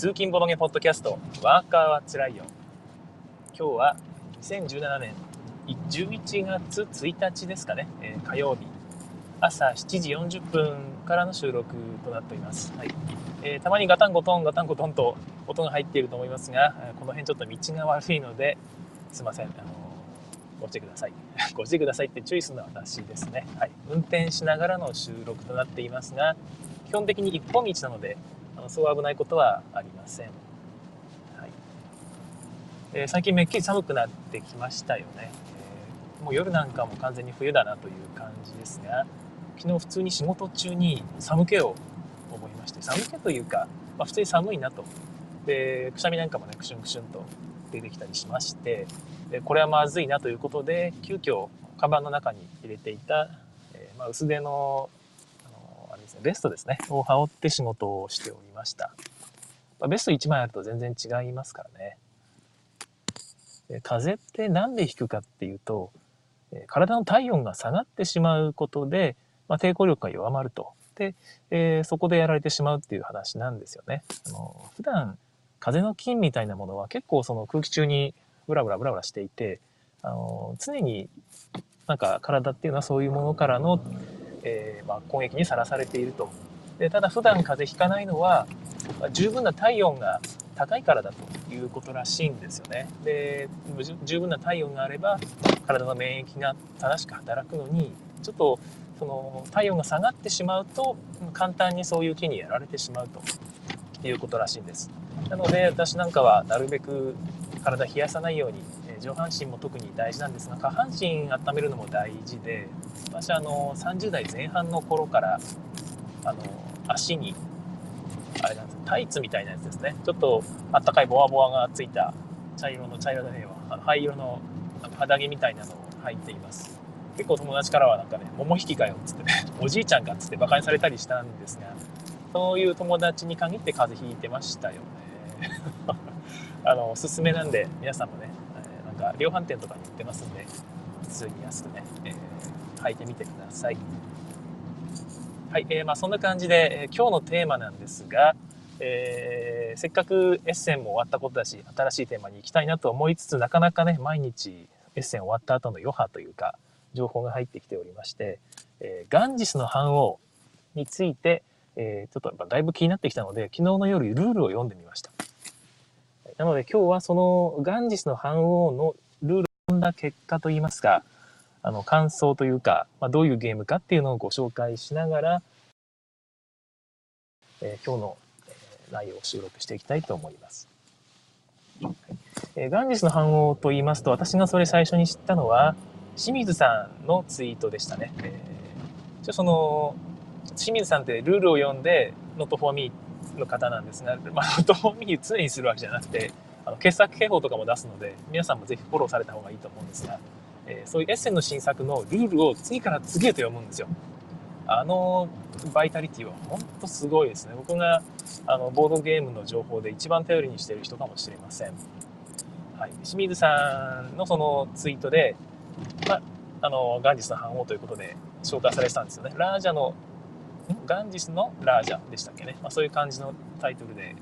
通勤ボドゲポッドキャスト。ワーカーはつらいよ。今日は2017年11月1日ですかね、えー、火曜日。朝7時40分からの収録となっております、はい。えー、たまにガタンゴトンガタンゴトンと音が入っていると思いますがこの辺ちょっと道が悪いのですいません。あのご注意ください。ご注意くださいって注意するのは私ですね、はい、運転しながらの収録となっていますが基本的に一本道なのでそう危ないことはありません、はい。えー、最近めっきり寒くなってきましたよね、えー、もう夜なんかも完全に冬だなという感じですが昨日普通に仕事中に寒気を思いまして寒気というか、まあ、普通に寒いなと。でくしゃみなんかもねクシュンクシュンと出てきたりしましてでこれはまずいなということで急遽カバンの中に入れていた、えー、まあ、薄手の、ベストですね、を羽織って仕事をしておりました。まあ、ベスト1枚あると全然違いますからね。で風って何で引くかっていうと、体の体温が下がってしまうことで、まあ、抵抗力が弱まると。で、えー、そこでやられてしまうっていう話なんですよね。あの普段風邪の菌みたいなものは結構その空気中にブラブラブラブラしていて、あの常になんか体っていうのはそういうものからのえー、まあ、攻撃にさらされていると。でただ普段風邪ひかないのは、まあ、十分な体温が高いからだということらしいんですよね。で十分な体温があれば体の免疫が正しく働くのにちょっとその体温が下がってしまうと簡単にそういう気にやられてしまうということらしいんです。なので私なんかはなるべく体冷やさないように上半身も特に大事なんですが下半身温めるのも大事で私あの30代前半の頃からあの足にあれなんですタイツみたいなやつですね。ちょっとあったかいボワボワがついた茶色の茶色だねあの灰色の肌着みたいなのを履いています。結構友達からはなんかね桃引きかよっつってね おじいちゃんかっつってバカにされたりしたんですがそういう友達に限って風邪ひいてましたよね。あのおすすめなんで皆さんもねか量販店とかに売ってますんで普通に安くね、えー、履いてみてください。はい、えー、まあそんな感じで、えー、今日のテーマなんですが、えー、せっかくエッセンも終わったことだし新しいテーマに行きたいなと思いつつなかなかね毎日エッセン終わった後の余波というか情報が入ってきておりまして、えー、ガンジスの反応について、えー、ちょっとやっぱだいぶ気になってきたので昨日の夜ルールを読んでみました。なので今日はそのガンジスの反応のルールを読んだ結果といいますか、あの感想というか、まあ、どういうゲームかっていうのをご紹介しながら、えー、今日の、えー、内容を収録していきたいと思います。はいえー、ガンジスの反応と言いますと、私がそれ最初に知ったのは、清水さんのツイートでしたね。えー、その清水さんってルールを読んで、Not for me の方なんですが、まあ、ドーミー常にするわけじゃなくて、あの傑作警報とかも出すので、皆さんもぜひフォローされた方がいいと思うんですが、えー、そういうエッセンの新作のルールを次から次へと読むんですよ。あのバイタリティは本当すごいですね。僕があのボードゲームの情報で一番頼りにしている人かもしれません。はい、清水さんのそのツイートで、まあ、あのガンジスの反応ということで紹介されてたんですよね。ラージャのガンジスのラージャでしたっけね、まあ、そういう感じのタイトルでえ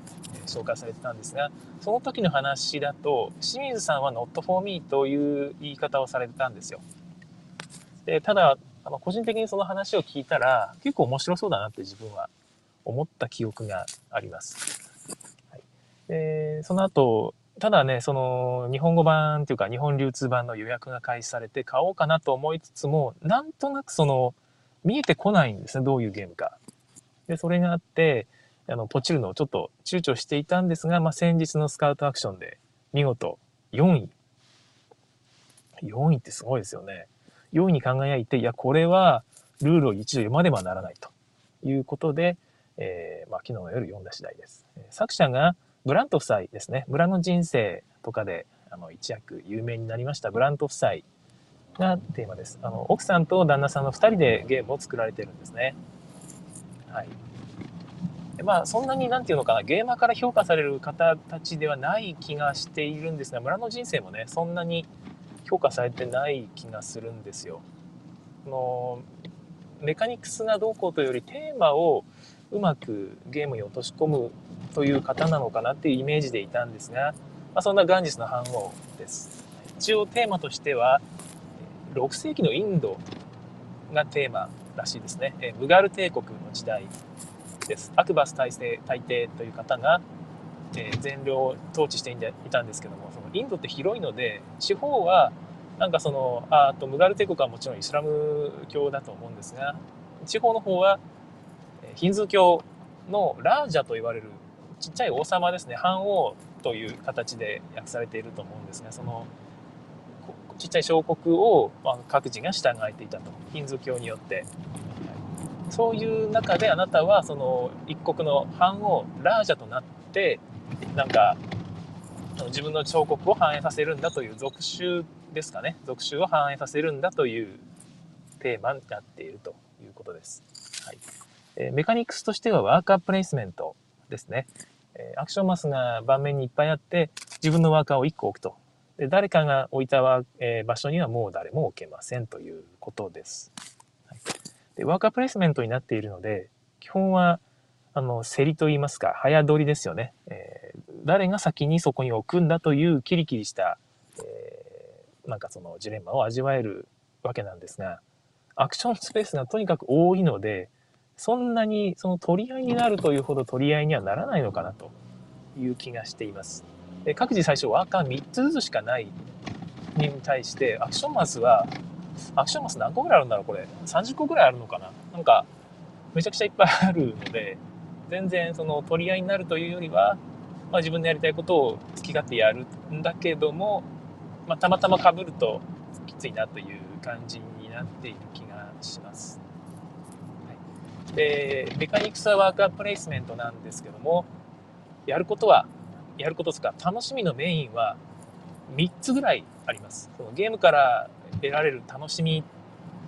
紹介されてたんですがその時の話だと清水さんは Not for me という言い方をされてたんですよ。でただあの個人的にその話を聞いたら結構面白そうだなって自分は思った記憶があります、はい、でその後ただねその日本語版っていうか日本流通版の予約が開始されて買おうかなと思いつつもなんとなくその見えてこないんですね、どういうゲームか。で、それがあって、あの、ポチるのをちょっと躊躇していたんですが、まあ、先日のスカウトアクションで見事4位。4位ってすごいですよね。4位に輝いて、いや、これはルールを一度読まねばならないということで、えー、まあ、昨日の夜読んだ次第です。作者がブラント夫妻ですね。村の人生とかであの一躍有名になりましたブラント夫妻がテーマです。あの奥さんと旦那さんの2人でゲームを作られてるんですね。はい。まあそんなに何て言うのかなゲーマーから評価される方たちではない気がしているんですが村の人生もねそんなに評価されてない気がするんですよ。のメカニクスがどうこうというよりテーマをうまくゲームに落とし込むという方なのかなっていうイメージでいたんですが、まあ、そんなガンジスの反応です。一応テーマとしては、6世紀のインドがテーマらしいですね。えムガル帝国の時代です。アクバス大帝大帝という方が、え全領を統治していたんですけども、そのインドって広いので、地方はなんかその、あとムガル帝国はもちろんイスラム教だと思うんですが、地方の方はヒンズー教のラージャと言われるちっちゃい王様ですね、藩王という形で訳されていると思うんですが、そのちっちゃい小国をま各自が従えていたと、ヒンズー教によって。そういう中であなたはその一国の藩王ラージャとなってなんか自分の彫刻を反映させるんだという属州ですかね属州を反映させるんだというテーマになっているということです。はいえーメカニクスとしてはワーカープレイスメントですね。えアクションマスが盤面にいっぱいあって自分のワーカーを1個置くと。で誰かが置いたわ、え場所にはもう誰も置けませんということです。はい、でワーカープレイスメントになっているので基本はあの競りといいますか早取りですよね。えー、誰が先にそこに置くんだというキリキリした、えー、なんかそのジレンマを味わえるわけなんですがアクションスペースがとにかく多いのでそんなにその取り合いになるというほど取り合いにはならないのかなという気がしています。で各自最初ワーカー3つずつしかないに対してアクションマスはアクションマス何個ぐらいあるんだろうこれ。30個ぐらいあるのかな。なんかめちゃくちゃいっぱいあるので全然その取り合いになるというよりは、まあ、自分のやりたいことを好き勝手やるんだけども、まあ、たまたまかぶるときついなという感じになっている気がします。はい、でメカニクスはワーカープレイスメントなんですけどもやることはやることですか？楽しみのメインは3つぐらいあります。そのゲームから得られる楽しみ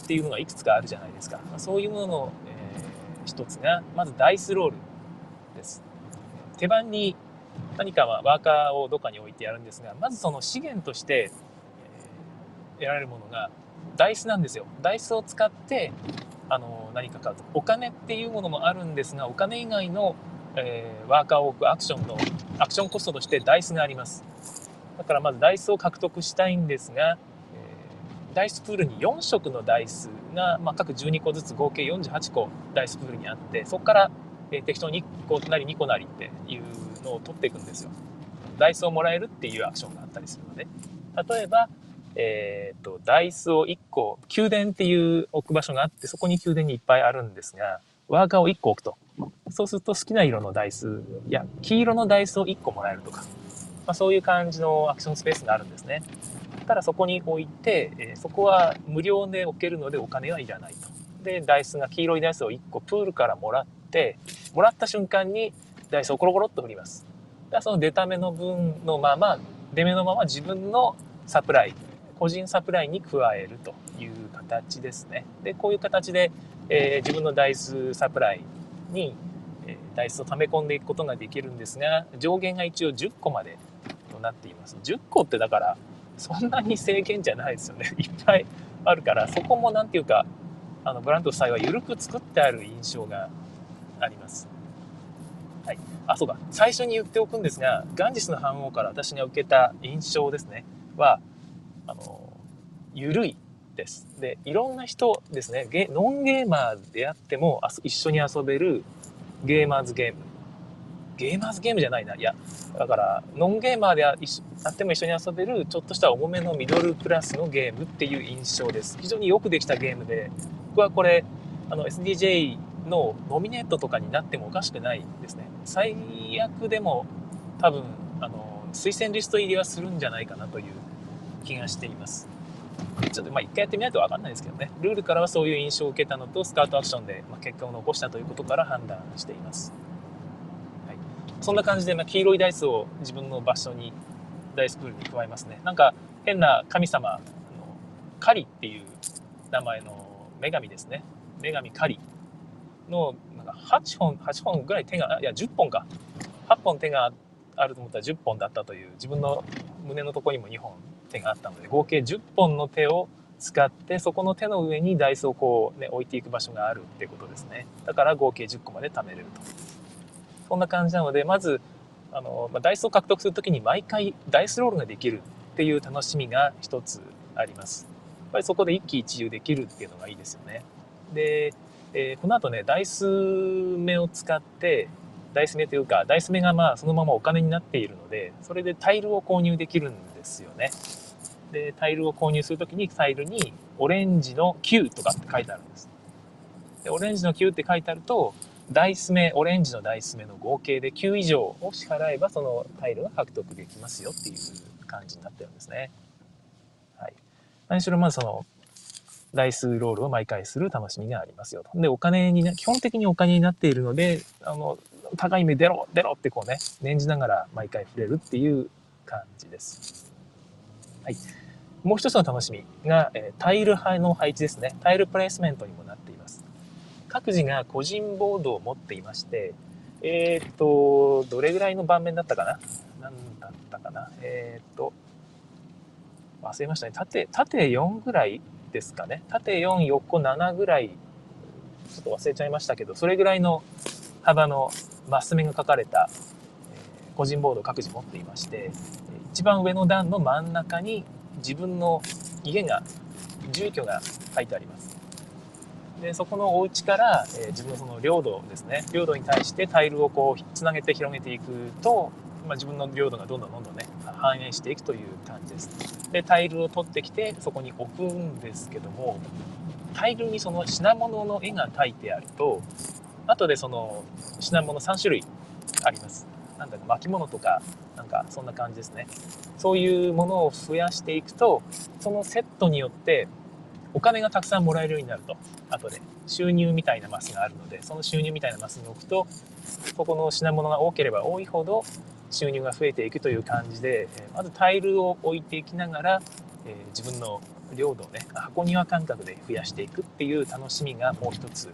っていうのがいくつかあるじゃないですか。そういうものの、えー、一つがまずダイスロールです。手番に何かはワーカーをどっかに置いてやるんですが、まずその資源として、得られるものがダイスなんですよ。ダイスを使ってあの何か買うと。お金っていうものもあるんですが、お金以外の、えー、ワーカーを置くアクションのアクションコストとしてダイスがあります。だからまずダイスを獲得したいんですが、えー、ダイスプールに4色のダイスが、まあ、各12個ずつ合計48個ダイスプールにあって、そこからえー、適当に1個なり2個なりっていうのを取っていくんですよ。ダイスをもらえるっていうアクションがあったりするので。例えば、えっ、ー、と、ダイスを1個、宮殿っていう置く場所があって、そこに宮殿にいっぱいあるんですが、ワーカーを1個置くと。そうすると好きな色のダイスや黄色のダイスを1個もらえるとか、まあ、そういう感じのアクションスペースがあるんですね。ただそこに置いて、え、そこは無料で置けるのでお金はいらないと。で、ダイスが黄色いダイスを1個プールからもらって、もらった瞬間にダイスをコロコロっと振ります。だその出た目の分のまま、出目のまま自分のサプライ、個人サプライに加えるという形ですね。で、こういう形で、えー、自分のダイスサプライに、えー、ダイスを溜め込んでいくことができるんですが、上限が一応10個までとなっています。10個ってだから、そんなに制限じゃないですよね。いっぱいあるから、そこも何て言うか、あのブランド際は緩く作ってある印象があります。はい。あ、そうだ。最初に言っておくんですが、ガンジスの反応から私が受けた印象ですね、は、あの、緩いです。で、いろんな人ですね、ゲノンゲーマーであっても一緒に遊べるゲーマーズゲーム。ゲーマーズゲームじゃないな。いや、だから、ノンゲーマーであっても一緒に遊べる、ちょっとした重めのミドルクラスのゲームっていう印象です。非常によくできたゲームで、僕はこれ、あの、SDJ のノミネートとかになってもおかしくないですね。最悪でも多分、あの、推薦リスト入りはするんじゃないかなという気がしています。ちょっとまあ一回やってみないとわかんないですけどね。ルールからはそういう印象を受けたのと、スカウトアクションで結果を残したということから判断しています。はい、そんな感じで、ま、黄色いダイスを自分の場所に、ダイスプールに加えますね。なんか変な神様のカリっていう名前の女神ですね。女神カリのなんか8本、8本ぐらい手が、いや、10本か。8本手があると思ったら10本だったという、自分の胸のとこにも2本手があったので、合計10本の手を使って、そこの手の上にダイスをこうね、置いていく場所があるっていうことですね。だから合計10個まで貯めれると。そんな感じなので、まず、あの、まあ、ダイスを獲得するときに毎回ダイスロールができるっていう楽しみが一つあります。やっぱりそこで一喜一憂できるっていうのがいいですよね。で、えー、この後ね、ダイス目を使って、ダイス目というか、ダイス目がまあそのままお金になっているので、それでタイルを購入できるんですよね。で、タイルを購入するときにタイルにオレンジの9とかって書いてあるんです。で、オレンジの9って書いてあると、ダイス目、オレンジのダイス目の合計で9以上を支払えば、そのタイルが獲得できますよっていう感じになってるんですね。はい。何しろまずその、ダイスロールを毎回する楽しみがありますよと。で、お金にな、基本的にお金になっているので、あの、高い目出ろ出ろってこうね、念じながら毎回触れるっていう感じです。はい。もう一つの楽しみが、えタイル派の配置ですね。タイルプレイスメントにもなっています。各自が個人ボードを持っていまして、えー、っと、どれぐらいの盤面だったかな？何だったかな？えー、っと、忘れましたね。縦、縦4ぐらいですかね？縦4、横7ぐらい、ちょっと忘れちゃいましたけど、それぐらいの幅のマス目が書かれた、個人ボードを各自持っていまして、一番上の段の真ん中に自分の家が、住居が書いてあります。で、そこのお家から、え、自分のその領土ですね、領土に対してタイルをこう、つなげて広げていくと、まあ、自分の領土がどんどんどんどんね、反映していくという感じです。で、タイルを取ってきて、そこに置くんですけども、タイルにその品物の絵が描いてあると、後でその品物3種類あります。なんだか巻物とか、なんかそんな感じですね。そういうものを増やしていくと、そのセットによってお金がたくさんもらえるようになると。後で収入みたいなマスがあるので、その収入みたいなマスに置くと、そこの品物が多ければ多いほど収入が増えていくという感じで、まずタイルを置いていきながら、え自分の領土をね、箱庭感覚で増やしていくっていう楽しみがもう一つ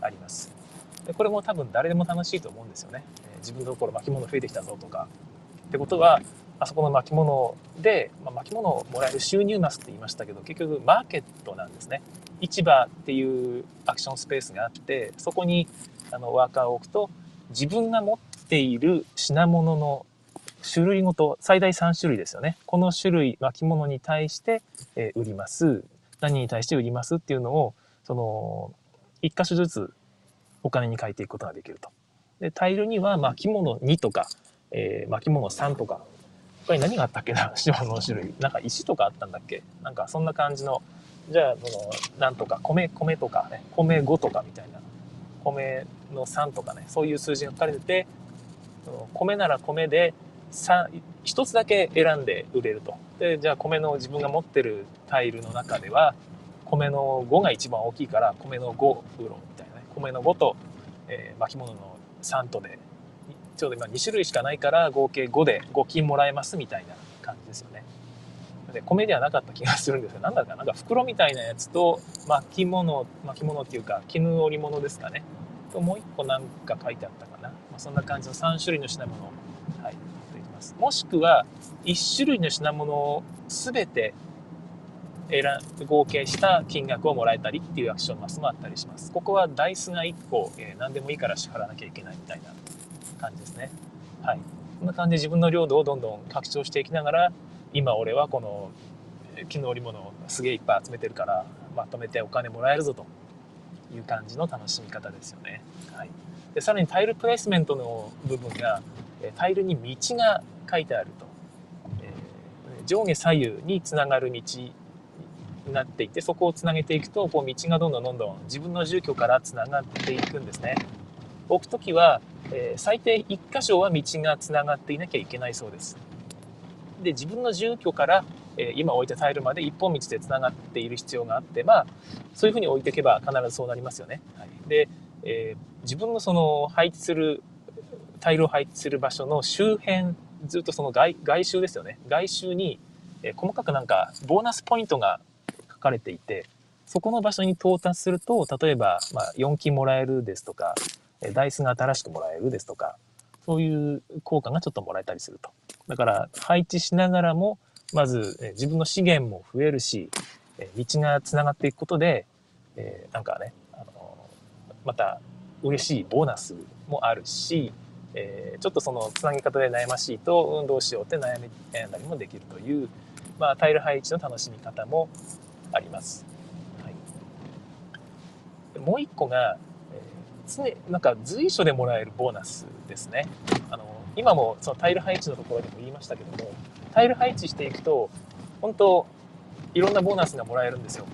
あります。でこれも多分誰でも楽しいと思うんですよね。え自分のところ巻物増えてきたぞとか。ってことは、あそこの巻物で、まあ、巻物をもらえる収入マスって言いましたけど、結局マーケットなんですね。市場っていうアクションスペースがあって、そこにあのワーカーを置くと、自分が持っている品物の種類ごと、最大3種類ですよね。この種類、巻物に対して、え売ります。何に対して売りますっていうのを、その、一箇所ずつお金に変えていくことができると。で、タイルには巻物2とか、えー、巻物3とか、他に何があったっけな？島の種類。なんか石とかあったんだっけ？なんかそんな感じの、じゃあ、その、なんとか、米、米とかね、米5とかみたいな、米の3とかね、そういう数字が書かれてて、米なら米で3、1つだけ選んで売れると。で、じゃあ米の自分が持ってるタイルの中では、米の5が一番大きいから、米の5売ろう。米の5と、えー、巻物の3とで、ちょうど今2種類しかないから合計5で5金もらえますみたいな感じですよね。で米ではなかった気がするんですけど、なんだかなんか袋みたいなやつと巻物、巻物っていうか絹織物ですかね。ともう1個なんか書いてあったかな。まあ、そんな感じの3種類の品物を、はい、持っていきます。もしくは1種類の品物を全て合計した金額をもらえたりっていうアクションマスもあったりします。ここはダイスが1個、えー、何でもいいから支払わなきゃいけないみたいな感じですね。はい。こんな感じで自分の領土をどんどん拡張していきながら、今俺はこの木の織物をすげえいっぱい集めてるから、まとめてお金もらえるぞという感じの楽しみ方ですよね。はい。で、さらにタイルプレイスメントの部分が、タイルに道が書いてあると。えー、上下左右につながる道なっていてそこをつなげていくとこう道がどんどんどんどん自分の住居からつながっていくんですね。置く時は、えー、最低1箇所は道がつながっていなきゃいけないそうです。で自分の住居から、えー、今置いたタイルまで一本道でつながっている必要があってまあそういうふうに置いていけば必ずそうなりますよね、はい、で、えー、自分のその配置するタイルを配置する場所の周辺ずっとその外外周ですよね。外周に、え細かくなんかボーナスポイントが書かれていて、そこの場所に到達すると、例えば、まあ、4金もらえるですとか、ダイスが新しくもらえるですとか、そういう効果がちょっともらえたりすると。だから、配置しながらも、まず、自分の資源も増えるし、道がつながっていくことで、えなんかね、あのまた嬉しいボーナスもあるし、えー、ちょっとそのつなぎ方で悩ましいと、うん、どうしようって悩み悩んだりもできるという、まあ、タイル配置の楽しみ方もあります。はい、もう一個が、えー、常なんか随所でもらえるボーナスですね。あの今もそのタイル配置のところでも言いましたけどもタイル配置していくと本当いろんなボーナスがもらえるんですよ。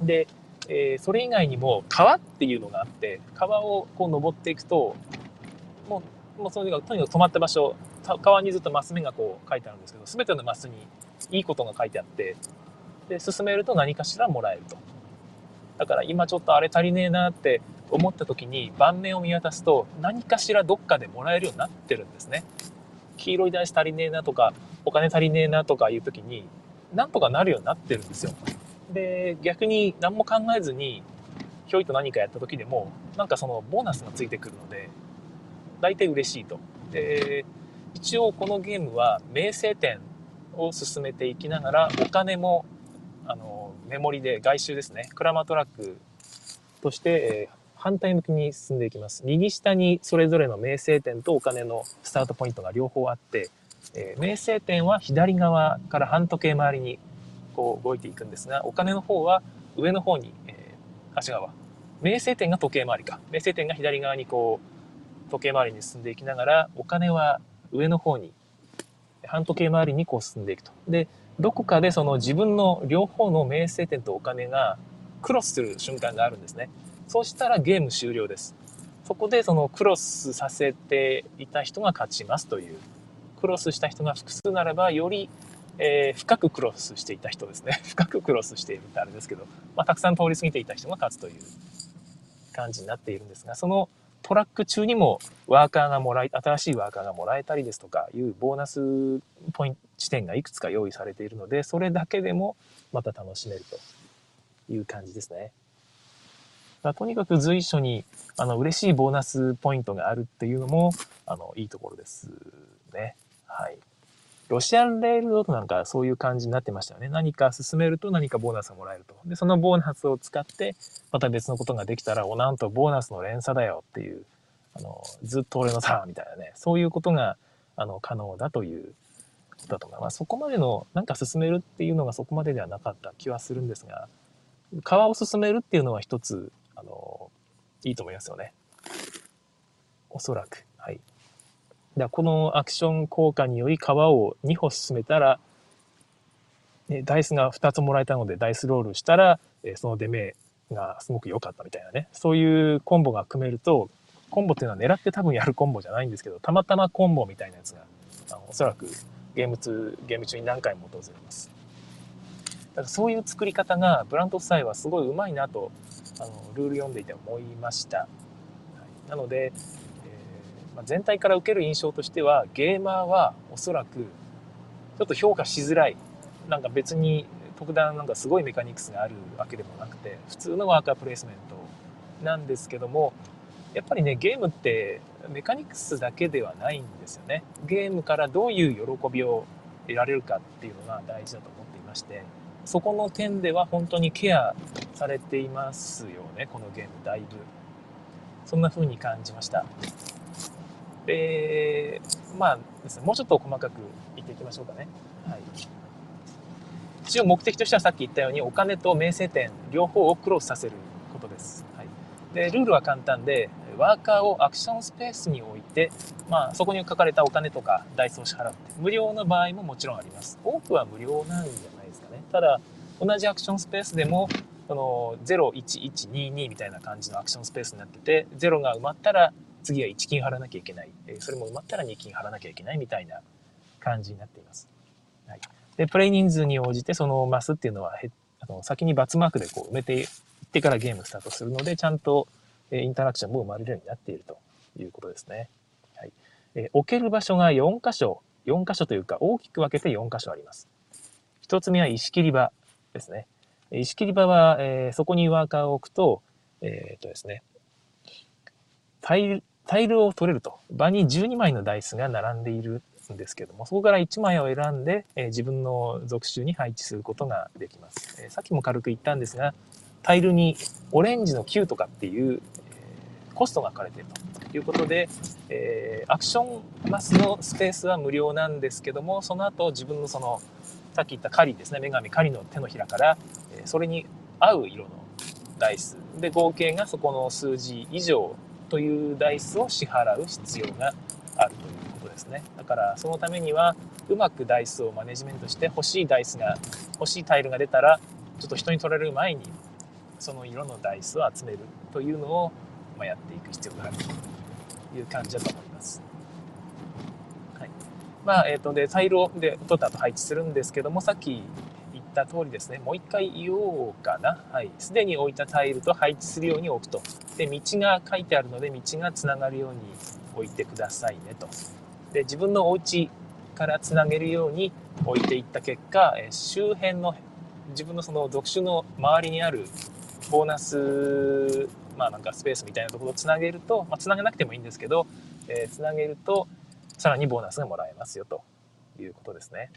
で、えー、それ以外にも川っていうのがあって川をこう登っていくともうもうそのとにかく止まった場所川にずっとマス目がこう書いてあるんですけど全てのマスにいいことが書いてあってで進めると何かしらもらえるとだから今ちょっとあれ足りねえなって思った時に盤面を見渡すと何かしらどっかでもらえるようになってるんですね黄色い台紙足りねえなとかお金足りねえなとかいう時になんとかなるようになってるんですよ。で、逆に何も考えずに、ひょいと何かやった時でも、なんかそのボーナスがついてくるので、大体嬉しいと。で、一応このゲームは名声点を進めていきながら、お金も、あの、メモリで外周ですね、クラマトラックとして、え、反対向きに進んでいきます。右下にそれぞれの名声点とお金のスタートポイントが両方あって、えー、名声点は左側から半時計回りにこう動いていくんですが、お金の方は上の方に、えー、足側。名声点が時計回りか。名声点が左側にこう、時計回りに進んでいきながら、お金は上の方に、半時計回りにこう進んでいくと。で、どこかでその自分の両方の名声点とお金がクロスする瞬間があるんですね。そうしたらゲーム終了です。そこでそのクロスさせていた人が勝ちますというクロスした人が複数ならば、より、えー、深くクロスしていた人ですね。深くクロスしているってあれですけど、まあ、たくさん通り過ぎていた人が勝つという感じになっているんですが、そのトラック中にもワーカーがもらい、新しいワーカーがもらえたりですとかいうボーナスポイント地点がいくつか用意されているので、それだけでもまた楽しめるという感じですね。まあ、とにかく随所にあの嬉しいボーナスポイントがあるっていうのもあのいいところですね。はい。ロシアンレールロードなんかそういう感じになってましたよね。何か進めると何かボーナスがもらえると。で、そのボーナスを使って、また別のことができたら、お、なんとボーナスの連鎖だよっていう、あの、ずっと俺のターンみたいなね、そういうことが、あの、可能だということだとか、まあそこまでの、なんか進めるっていうのがそこまでではなかった気はするんですが、川を進めるっていうのは一つ、あの、いいと思いますよね。おそらく。はい。でこのアクション効果により川を2歩進めたら、ね、ダイスが2つもらえたのでダイスロールしたら、えその出目がすごく良かったみたいなね。そういうコンボが組めるとコンボっていうのは狙って多分やるコンボじゃないんですけどたまたまコンボみたいなやつがあのおそらくゲーム中ゲーム中に何回も訪れます。だからそういう作り方がブランド夫妻はすごいうまいなとあのルール読んでいて思いました、はい、なのでまあ、全体から受ける印象としてはゲーマーはおそらくちょっと評価しづらい。なんか別に特段なんかすごいメカニクスがあるわけでもなくて普通のワーカープレイスメントなんですけどもやっぱりねゲームってメカニクスだけではないんですよね。ゲームからどういう喜びを得られるかっていうのが大事だと思っていましてそこの点では本当にケアされていますよねこのゲーム。だいぶ。そんな風に感じました。で、まあですね、もうちょっと細かく言っていきましょうかね。はい。一応目的としてはさっき言ったようにお金と名声点両方をクロスさせることです。はい。で、ルールは簡単で、ワーカーをアクションスペースに置いて、まあ、そこに書かれたお金とかダイソー支払って、無料の場合ももちろんあります。多くは無料なんじゃないですかね。ただ、同じアクションスペースでも、その01122みたいな感じのアクションスペースになってて、0が埋まったら次は1金払わなきゃいけない、えそれも埋まったら2金払わなきゃいけないみたいな感じになっています。はい、で、プレイ人数に応じてそのマスっていうのはあの先にバツマークでこう埋めていってからゲームスタートするので、ちゃんと、えインタラクションも生まれるようになっているということですね。はい、え置ける場所が4箇所、4箇所というか大きく分けて4箇所あります。1つ目は石切り場ですね。石切り場は、えー、そこにワーカーを置くと、えー、っとですね、タイル、を取れると。場に12枚のダイスが並んでいるんですけども、そこから1枚を選んで、え、自分の属種に配置することができます、え、さっきも軽く言ったんですが、タイルにオレンジの9とかっていう、え、コストが書かれているということで、え、アクションマスのスペースは無料なんですけどもその後自分のそのさっき言った狩りですね女神狩りの手のひらからえそれに合う色のダイスで合計がそこの数字以上というダイスを支払う必要があるということですね。だからそのためにはうまくダイスをマネジメントして欲しいダイスが欲しいタイルが出たらちょっと人に取られる前にその色のダイスを集めるというのを、まやっていく必要があるという感じだと思います。はい。まあえーと、でタイルをで取った後配置するんですけどもさっき言った通りですね。もう一回言おうかな。すで、に置いたタイルと配置するように置くと。で道が書いてあるので道がつながるように置いてくださいねとで自分のお家からつなげるように置いていった結果周辺の自分のその属種の周りにあるボーナス、まあなんかスペースみたいなところをつなげると、まあ、つなげなくてもいいんですけど、えー、つなげると、さらにボーナスがもらえますよということですね。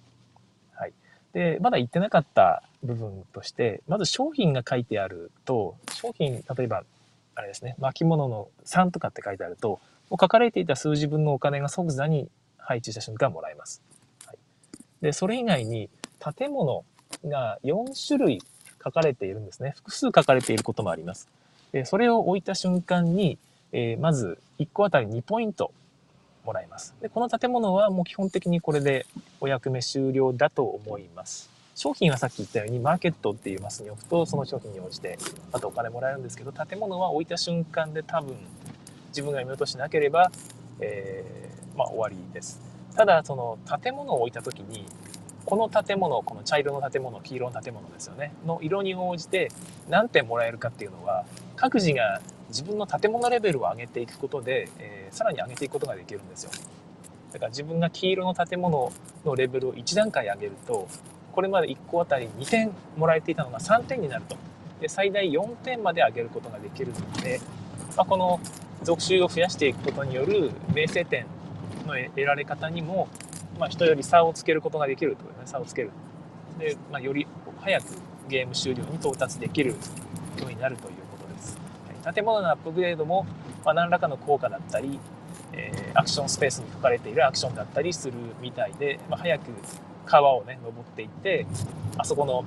はい。で、まだ言ってなかった部分として、まず商品が書いてあると、商品、例えば、あれですね、巻物の3とかって書いてあると、もう書かれていた数字分のお金が即座に配置した瞬間もらえます。はい、で、それ以外に、建物が4種類書かれているんですね。複数書かれていることもあります。でそれを置いた瞬間に、えー、まず1個あたり2ポイントもらえます。でこの建物はもう基本的にこれでお役目終了だと思います。商品はさっき言ったようにマーケットっていうマスに置くとその商品に応じてあとお金もらえるんですけど建物は置いた瞬間で多分自分が見落としなければ、えー、まあ、終わりです。ただその建物を置いた時にこの建物この茶色の建物黄色の建物ですよねの色に応じて何点もらえるかっていうのは各自が自分の建物レベルを上げていくことで、えー、さらに上げていくことができるんですよだから自分が黄色の建物のレベルを1段階上げるとこれまで1個あたり2点もらえていたのが3点になると。で最大4点まで上げることができるので、まあ、この属種を増やしていくことによる名声点の得られ方にもまあ、人より差をつけることができるというね差をつける。で、まあ、より早くゲーム終了に到達できるようになるということです、はい、建物のアップグレードも、まあ、何らかの効果だったり、えー、アクションスペースに書かれているアクションだったりするみたいで、まあ、早く川をね登っていってあそこの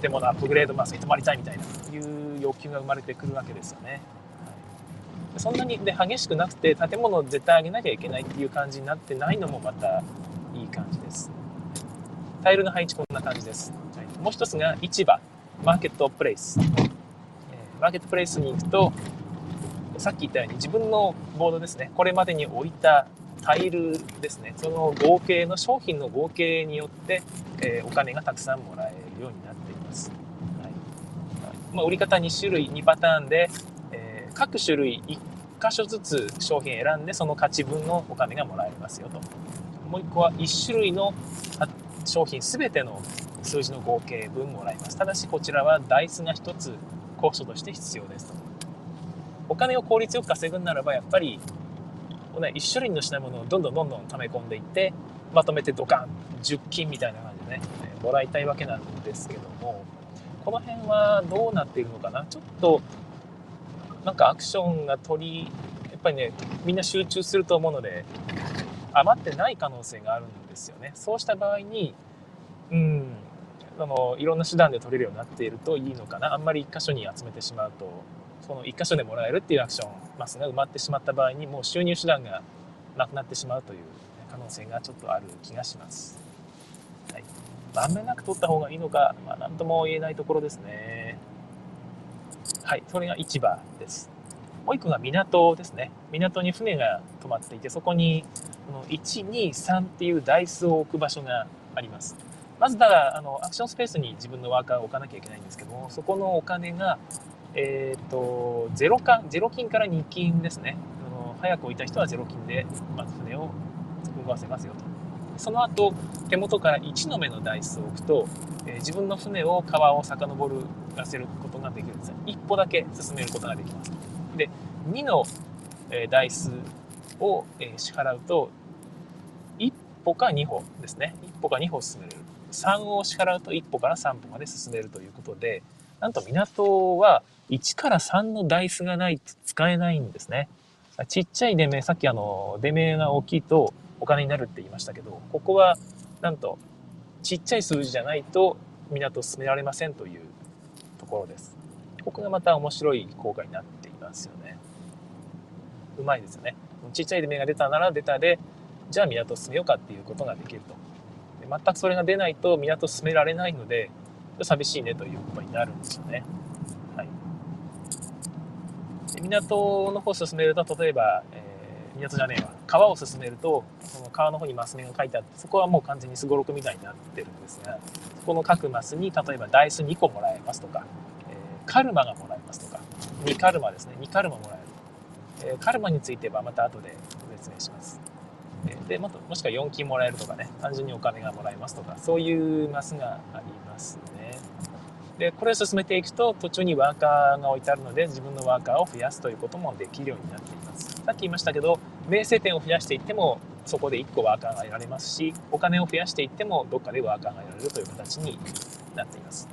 建物アップグレードマスに泊まりたいみたいないう欲求が生まれてくるわけですよね。そんなにで激しくなくて建物を絶対上げなきゃいけないっていう感じになってないのもまたいい感じです。タイルの配置こんな感じです。はい、もう一つが市場、マーケットプレイス。え、マーケットプレイスに行くと、さっき言ったように自分のボードですね、これまでに置いたタイルですね、その合計の商品の合計によって、えー、お金がたくさんもらえるようになっています。はいまあ、売り方2種類、2パターンで、えー、各種類1箇所ずつ商品選んでその価値分のお金がもらえますよと。もう1個は1種類の商品全ての数字の合計分もらいますただしこちらはダイスが1つコストとして必要ですとお金を効率よく稼ぐならばやっぱり1種類の品物をどんどんどんどん溜め込んでいってまとめてドカン10金みたいな感じでねもらいたいわけなんですけどもこの辺はどうなっているのかな？ちょっとなんかアクションが取りやっぱりねみんな集中すると思うので余ってない可能性があるんですよね。そうした場合に、うん、あのいろんな手段で取れるようになっているといいのかな。あんまり1箇所に集めてしまうと、その1箇所でもらえるっていうアクションマスが埋まってしまった場合に、もう収入手段がなくなってしまうという可能性がちょっとある気がします。はい。まんべんなく取った方がいいのか、まあ、なんとも言えないところですね。はい、それが市場です。もう一個が港ですね。港に船が止まっていて、そこにこの1、2、3っていうダイスを置く場所があります。まずだあのアクションスペースに自分のワーカーを置かなきゃいけないんですけども、そこのお金が、えっ、ー、と、0金、0金から2金ですね。あの早く置いた人は0金で、まず船を動かせますよと。その後、手元から1の目のダイスを置くと、えー、自分の船を川を遡るらせることができるんですね。一歩だけ進めることができます。で、2の、えー、ダイスを、えー、支払うと、1歩か2歩ですね。1歩か2歩進める。3を支払うと1歩から3歩まで進めるということで、なんと港は1から3のダイスがないと使えないんですね。ちっちゃい出目、さっきあの、出目が大きいとお金になるって言いましたけど、ここはなんとちっちゃい数字じゃないと港進められませんというところです。ここがまた面白い効果になっていますよね。うまいですよね。ちっちゃい出目が出たなら出たで、じゃあ港を進めようかっていうことができると。で全くそれが出ないと港進められないので、寂しいねということになるんですよね。港の方を進めると、例えば、えー、港じゃねえわ。川を進めると、その川の方にマス目が書いてあって、そこはもう完全にすごろくみたいになってるんですが、そこの各マスに、例えばダイス2個もらえますとか、えー、カルマがもらえますとか、2カルマですね。2カルマもらえる。えー、カルマについてはまた後で説明します。でももしくは4金もらえるとかね単純にお金がもらえますとかそういうマスがありますねでこれを進めていくと途中にワーカーが置いてあるので自分のワーカーを増やすということもできるようになっています。さっき言いましたけど名声点を増やしていってもそこで1個ワーカーが得られますしお金を増やしていってもどっかでワーカーが得られるという形になっています、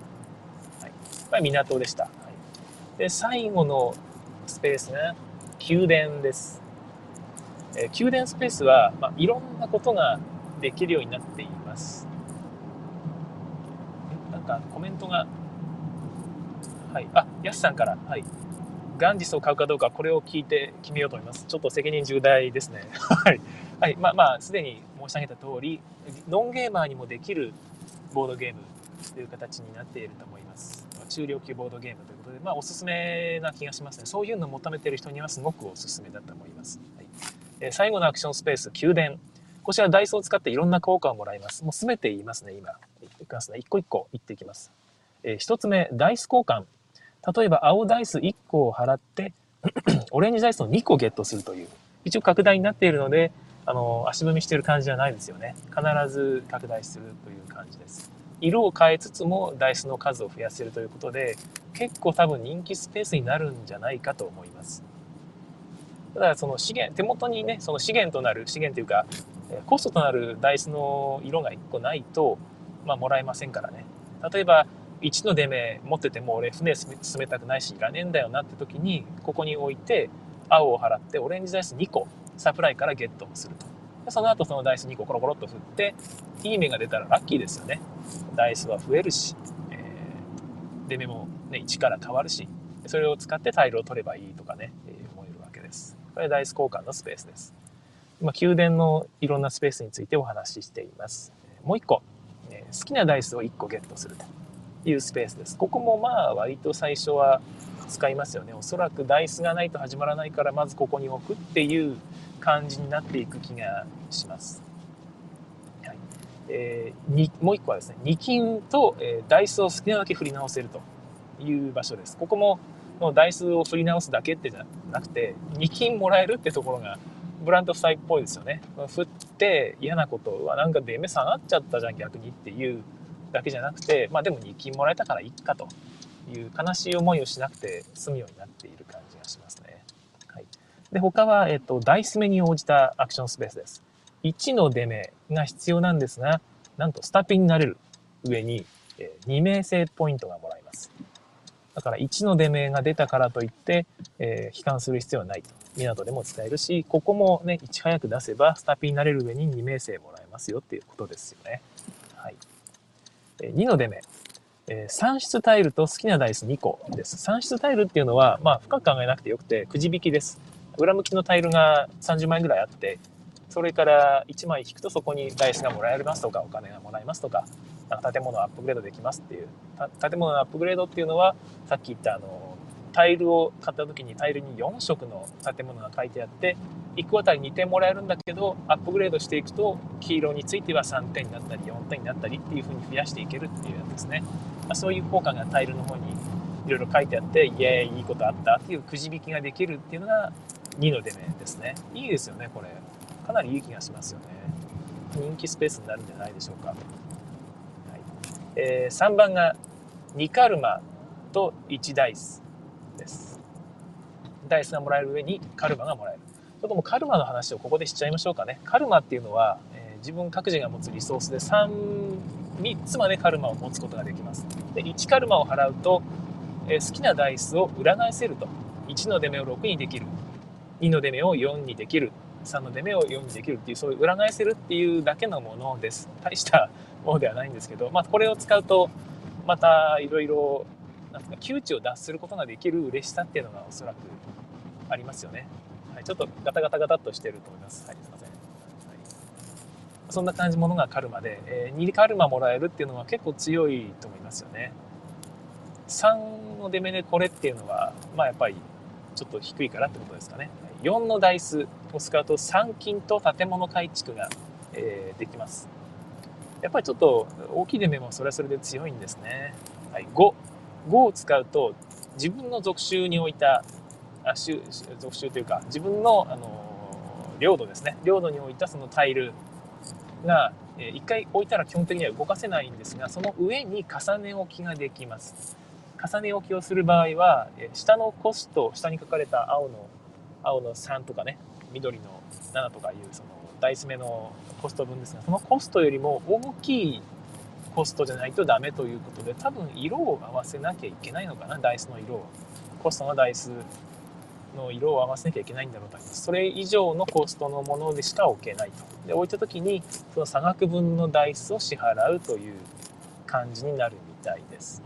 はい、これは港でした、はい、で最後のスペースが宮殿です。えー、宮殿スペースは、まあ、いろんなことができるようになっています。なんかコメントが、はい、あ、ヤスさんから、はい、ガンジスを買うかどうか、これを聞いて決めようと思います。ちょっと責任重大ですね。はい。はい。まあまあ、すでに申し上げた通り、ノンゲーマーにもできるボードゲームという形になっていると思います。中量級ボードゲームということで、まあ、おすすめな気がしますね。そういうのを求めている人にはすごくおすすめだと思います。はいえ最後のアクションスペース、宮殿。こちらダイソーを使っていろんな効果をもらいます。もうすべて言いますね、今。いきますね。一個一個言っていきます。えー、一つ目、ダイス交換。例えば、青ダイス1個を払って、オレンジダイスの2個ゲットするという。一応拡大になっているので、あの、足踏みしてる感じじゃないですよね。必ず拡大するという感じです。色を変えつつもダイスの数を増やせるということで、結構多分人気スペースになるんじゃないかと思います。ただその資源、手元にね、その資源となる、資源というか、コストとなるダイスの色が1個ないと、まあ、もらえませんからね。例えば、1の出目持ってても俺船進めたくないしいらねえんだよなって時に、ここに置いて、青を払ってオレンジダイス2個サプライからゲットすると。でその後そのダイス2個コロコロっと振って、いい目が出たらラッキーですよね。ダイスは増えるし、えー、出目もね、1から変わるし、それを使ってタイルを取ればいいとかね、えー、思えるわけです。これダイス交換のスペースです。今、宮殿のいろんなスペースについてお話ししています。もう一個え、好きなダイスを1個ゲットするというスペースです。ここもまあ割と最初は使いますよね。おそらくダイスがないと始まらないから、まずここに置くっていう感じになっていく気がします。はいえー、もう一個はですね、2金と、えー、ダイスを好きなだけ振り直せるという場所です。ここものダイスを振り直すだけってじゃなくて、2金もらえるってところが、ブランド夫妻っぽいですよね。振って嫌なことはなんか出目下がっちゃったじゃん逆にっていうだけじゃなくて、まあでも2金もらえたからいっかという悲しい思いをしなくて済むようになっている感じがしますね。はい。で、他は、えっと、ダイス目に応じたアクションスペースです。1の出目が必要なんですが、なんとスタピンになれる上に、え2名制ポイントがもらえます。だから1の出目が出たからといって、えー、悲観する必要はないと。港でも使えるし、ここもね、いち早く出せば、スタピになれる上に2名声もらえますよっていうことですよね。はい。え2の出目。えー、算出タイルと好きなダイス2個です。算出タイルっていうのは、まあ、深く考えなくてよくて、くじ引きです。裏向きのタイルが30枚ぐらいあって、それから1枚引くとそこにダイスがもらえますとか、お金がもらえますとか、なんか建物アップグレードできますっていう。建物のアップグレードっていうのは、さっき言ったあの、タイルを買った時にタイルに4色の建物が書いてあって、1個あたり2点もらえるんだけど、アップグレードしていくと、黄色については3点になったり、4点になったりっていう風に増やしていけるっていうやつですね。まあ、そういう効果がタイルの方にいろいろ書いてあって、イエーイ、いいことあったっていうくじ引きができるっていうのが2の出目ですね。いいですよね、これ。かなりいい気がしますよね。人気スペースになるんじゃないでしょうか。はいえー、3番が2カルマと1ダイス。ダイスがもらえる上にカルマがもらえる。ちょっともうカルマの話をここでしちゃいましょうかね。カルマっていうのは、えー、自分各自が持つリソースで3、3つまでカルマを持つことができます。で、1カルマを払うと、え好きなダイスを裏返せると1の出目を6にできる2の出目を4にできる3の出目を4にできるっていうそういう裏返せるっていうだけのものです大したものではないんですけど、まあ、これを使うとまたいろいろなんか窮地を脱することができる嬉しさっていうのがおそらくありますよね、はい、ちょっとガタガタガタっとしてると思います。はいすいません、はい、そんな感じものがカルマで、えー、2カルマもらえるっていうのは結構強いと思いますよね。3の出目でこれっていうのはまあやっぱりちょっと低いからってことですかね。4のダイスを使うと3金と建物改築が、えー、できます。やっぱりちょっと大きい出目もそれはそれで強いんですね、はい、5 5を使うと自分の属州に置いたあ属州というか自分の、あの領土ですね。領土に置いたそのタイルが、えー、1回置いたら基本的には動かせないんですがその上に重ね置きができます。重ね置きをする場合は、えー、下のコスト下に書かれた青の青の3とかね緑の7とかいうそのダイス目のコスト分ですがそのコストよりも大きいコストじゃないとダメということで多分色を合わせなきゃいけないのかなダイスの色を。コストのダイスの色を合わせなきゃいけないんだろうと思います。それ以上のコストのものでしか置けないと。で置いた時にその差額分のダイスを支払うという感じになるみたいです。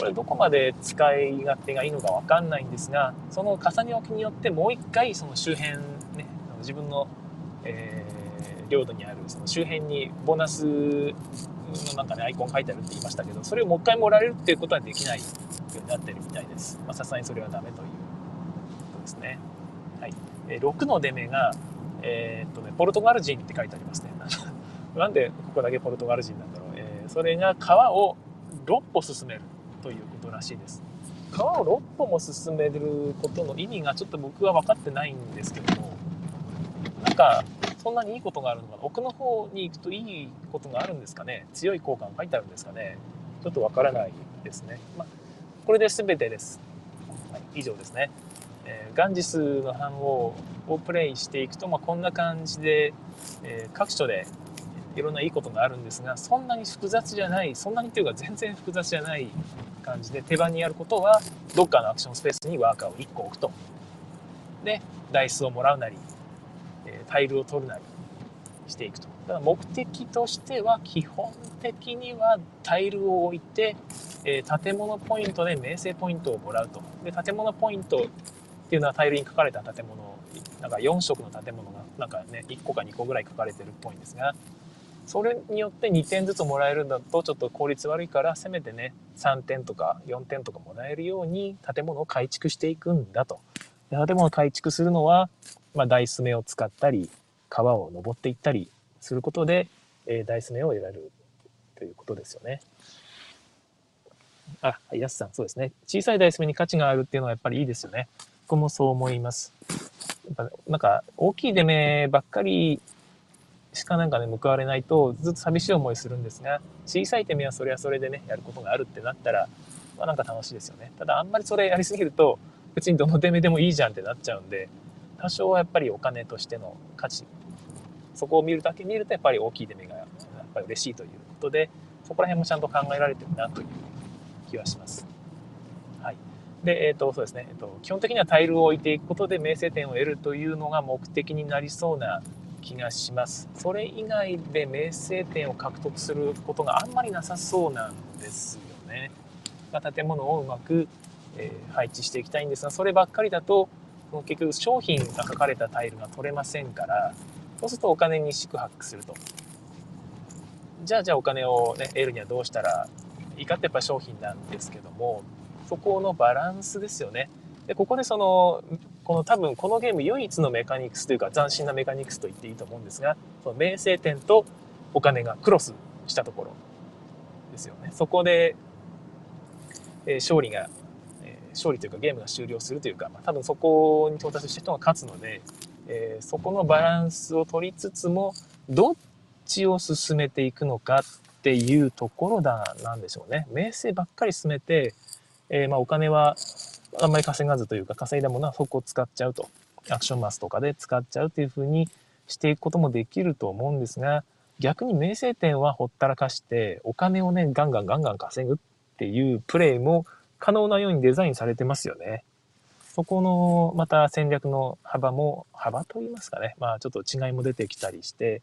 これどこまで使い勝手がいいのか分かんないんですがその重ね置きによってもう一回その周辺ね自分の、えー、領土にあるその周辺にボーナスの中でアイコン書いてあるって言いましたけど、それをもう一回もらえるっていうことはできないようになってるみたいです。まさすがにそれはダメということですね。はい。え6の出目が、えー、っとね、ポルトガル人って書いてありますね。なんでここだけポルトガル人なんだろう。えー、それが川を6歩進めるということらしいです。川を6歩も進めることの意味がちょっと僕は分かってないんですけども、なんか、そんなにいいことがあるのかな奥の方に行くといいことがあるんですかね強い効果が書いてあるんですかねちょっとわからないですね。まあ、これで全てです。はい、以上ですね。えー、ガンジスの反応をプレイしていくと、まあ、こんな感じで、えー、各所でいろんないいことがあるんですがそんなに複雑じゃないそんなにっていうか全然複雑じゃない感じで手番にやることはどっかのアクションスペースにワーカーを1個置くとでダイスをもらうなりタイルを取るなりしていくと。だから目的としては基本的にはタイルを置いて、えー、建物ポイントで名声ポイントをもらうと。で、建物ポイントっていうのはタイルに書かれた建物、なんか4色の建物がなんかね、1個か2個ぐらい書かれてるっぽいんですが、それによって2点ずつもらえるんだとちょっと効率悪いからせめてね3点とか4点とかもらえるように建物を改築していくんだと。建物を改築するのはまあ、ダイス目を使ったり、川を登っていったりすることで、えー、ダイス目を得られるということですよね。あ、やすさん、そうですね。小さいダイス目に価値があるっていうのはやっぱりいいですよね。僕もそう思います。やっぱなんか、大きい出目ばっかりしかなんかね、報われないと、ずっと寂しい思いするんですが、小さい手目はそれはそれでね、やることがあるってなったら、まあなんか楽しいですよね。ただあんまりそれやりすぎると、別にどの出目でもいいじゃんってなっちゃうんで、多少はやっぱりお金としての価値そこを見るだけ見るとやっぱり大きい出目がやっぱり嬉しいということでそこら辺もちゃんと考えられてるなという気はします。はい、で、えっ、ー、とそうですね、えーと、基本的にはタイルを置いていくことで名声点を得るというのが目的になりそうな気がします。それ以外で名声点を獲得することがあんまりなさそうなんですよね。建物をうまく、えー、配置していきたいんですがそればっかりだとその結局商品が書かれたタイルが取れませんからそうするとお金に宿泊すると。じゃあじゃあお金をね得るにはどうしたらいいかってやっぱ商品なんですけどもそこのバランスですよね。でここでそのこの多分このゲーム唯一のメカニクスというか斬新なメカニクスと言っていいと思うんですがその名声点とお金がクロスしたところですよね。そこで、えー、勝利が勝利というかゲームが終了するというか、まあ、多分そこに到達した人が勝つので、えー、そこのバランスを取りつつもどっちを進めていくのかっていうところだなんでしょうね。名声ばっかり進めて、えー、まあお金はあんまり稼がずというか稼いだものはそこを使っちゃうとアクションマスとかで使っちゃうっていう風にしていくこともできると思うんですが逆に名声点はほったらかしてお金をねガンガンガンガン稼ぐっていうプレイも可能なようにデザインされてますよね。そこのまた戦略の幅も幅といいますかねまあちょっと違いも出てきたりして、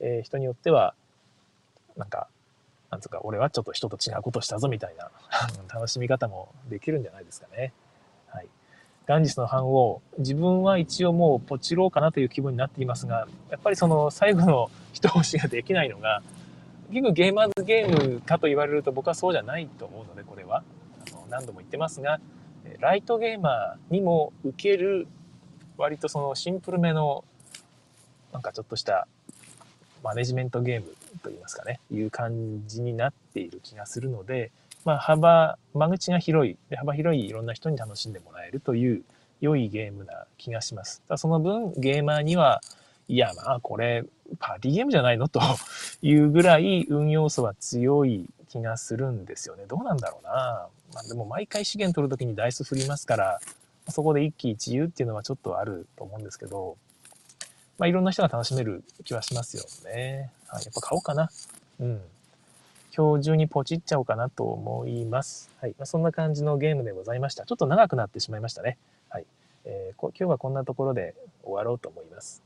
えー、人によってはなんかなんつうか俺はちょっと人と違うことしたぞみたいな 楽しみ方もできるんじゃないですかね。はい。ガンジスの版を自分は一応もうポチろうかなという気分になっていますがやっぱりその最後の一押しができないのが結局ゲーマーズゲームかと言われると僕はそうじゃないと思うのでこれは何度も言ってますがライトゲーマーにも受ける割とそのシンプルめのなんかちょっとしたマネジメントゲームといいますかねいう感じになっている気がするので、まあ、幅間口が広いで幅広いいろんな人に楽しんでもらえるという良いゲームな気がしますだ。その分ゲーマーにはいやまあこれパーティーゲームじゃないの？というぐらい運要素は強い気がするんですよね。どうなんだろうな。まあ、でも毎回資源取るときにダイス振りますから、そこで一喜一憂っていうのはちょっとあると思うんですけど、まあ、いろんな人が楽しめる気はしますよね。はい、やっぱ買おうかな。うん。今日中にポチっちゃおうかなと思います。はい。まあ、そんな感じのゲームでございました。ちょっと長くなってしまいましたね。はい。えー、今日はこんなところで終わろうと思います。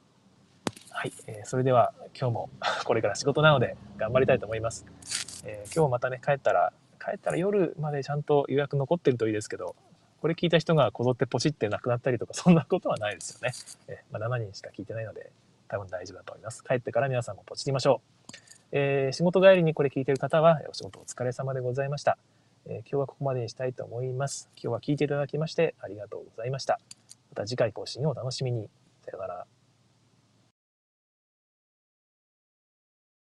はい。えー、それでは今日も これから仕事なので頑張りたいと思います。えー、今日またね、帰ったら帰ったら夜までちゃんと予約残ってるといいですけど、これ聞いた人がこぞってポチってなくなったりとか、そんなことはないですよね。えまあ、7人しか聞いてないので、多分大丈夫だと思います。帰ってから皆さんもポチりましょう。えー、仕事帰りにこれ聞いてる方は、お仕事お疲れ様でございました。え、今日はここまでにしたいと思います。今日は聞いていただきましてありがとうございました。また次回更新をお楽しみに。さよなら。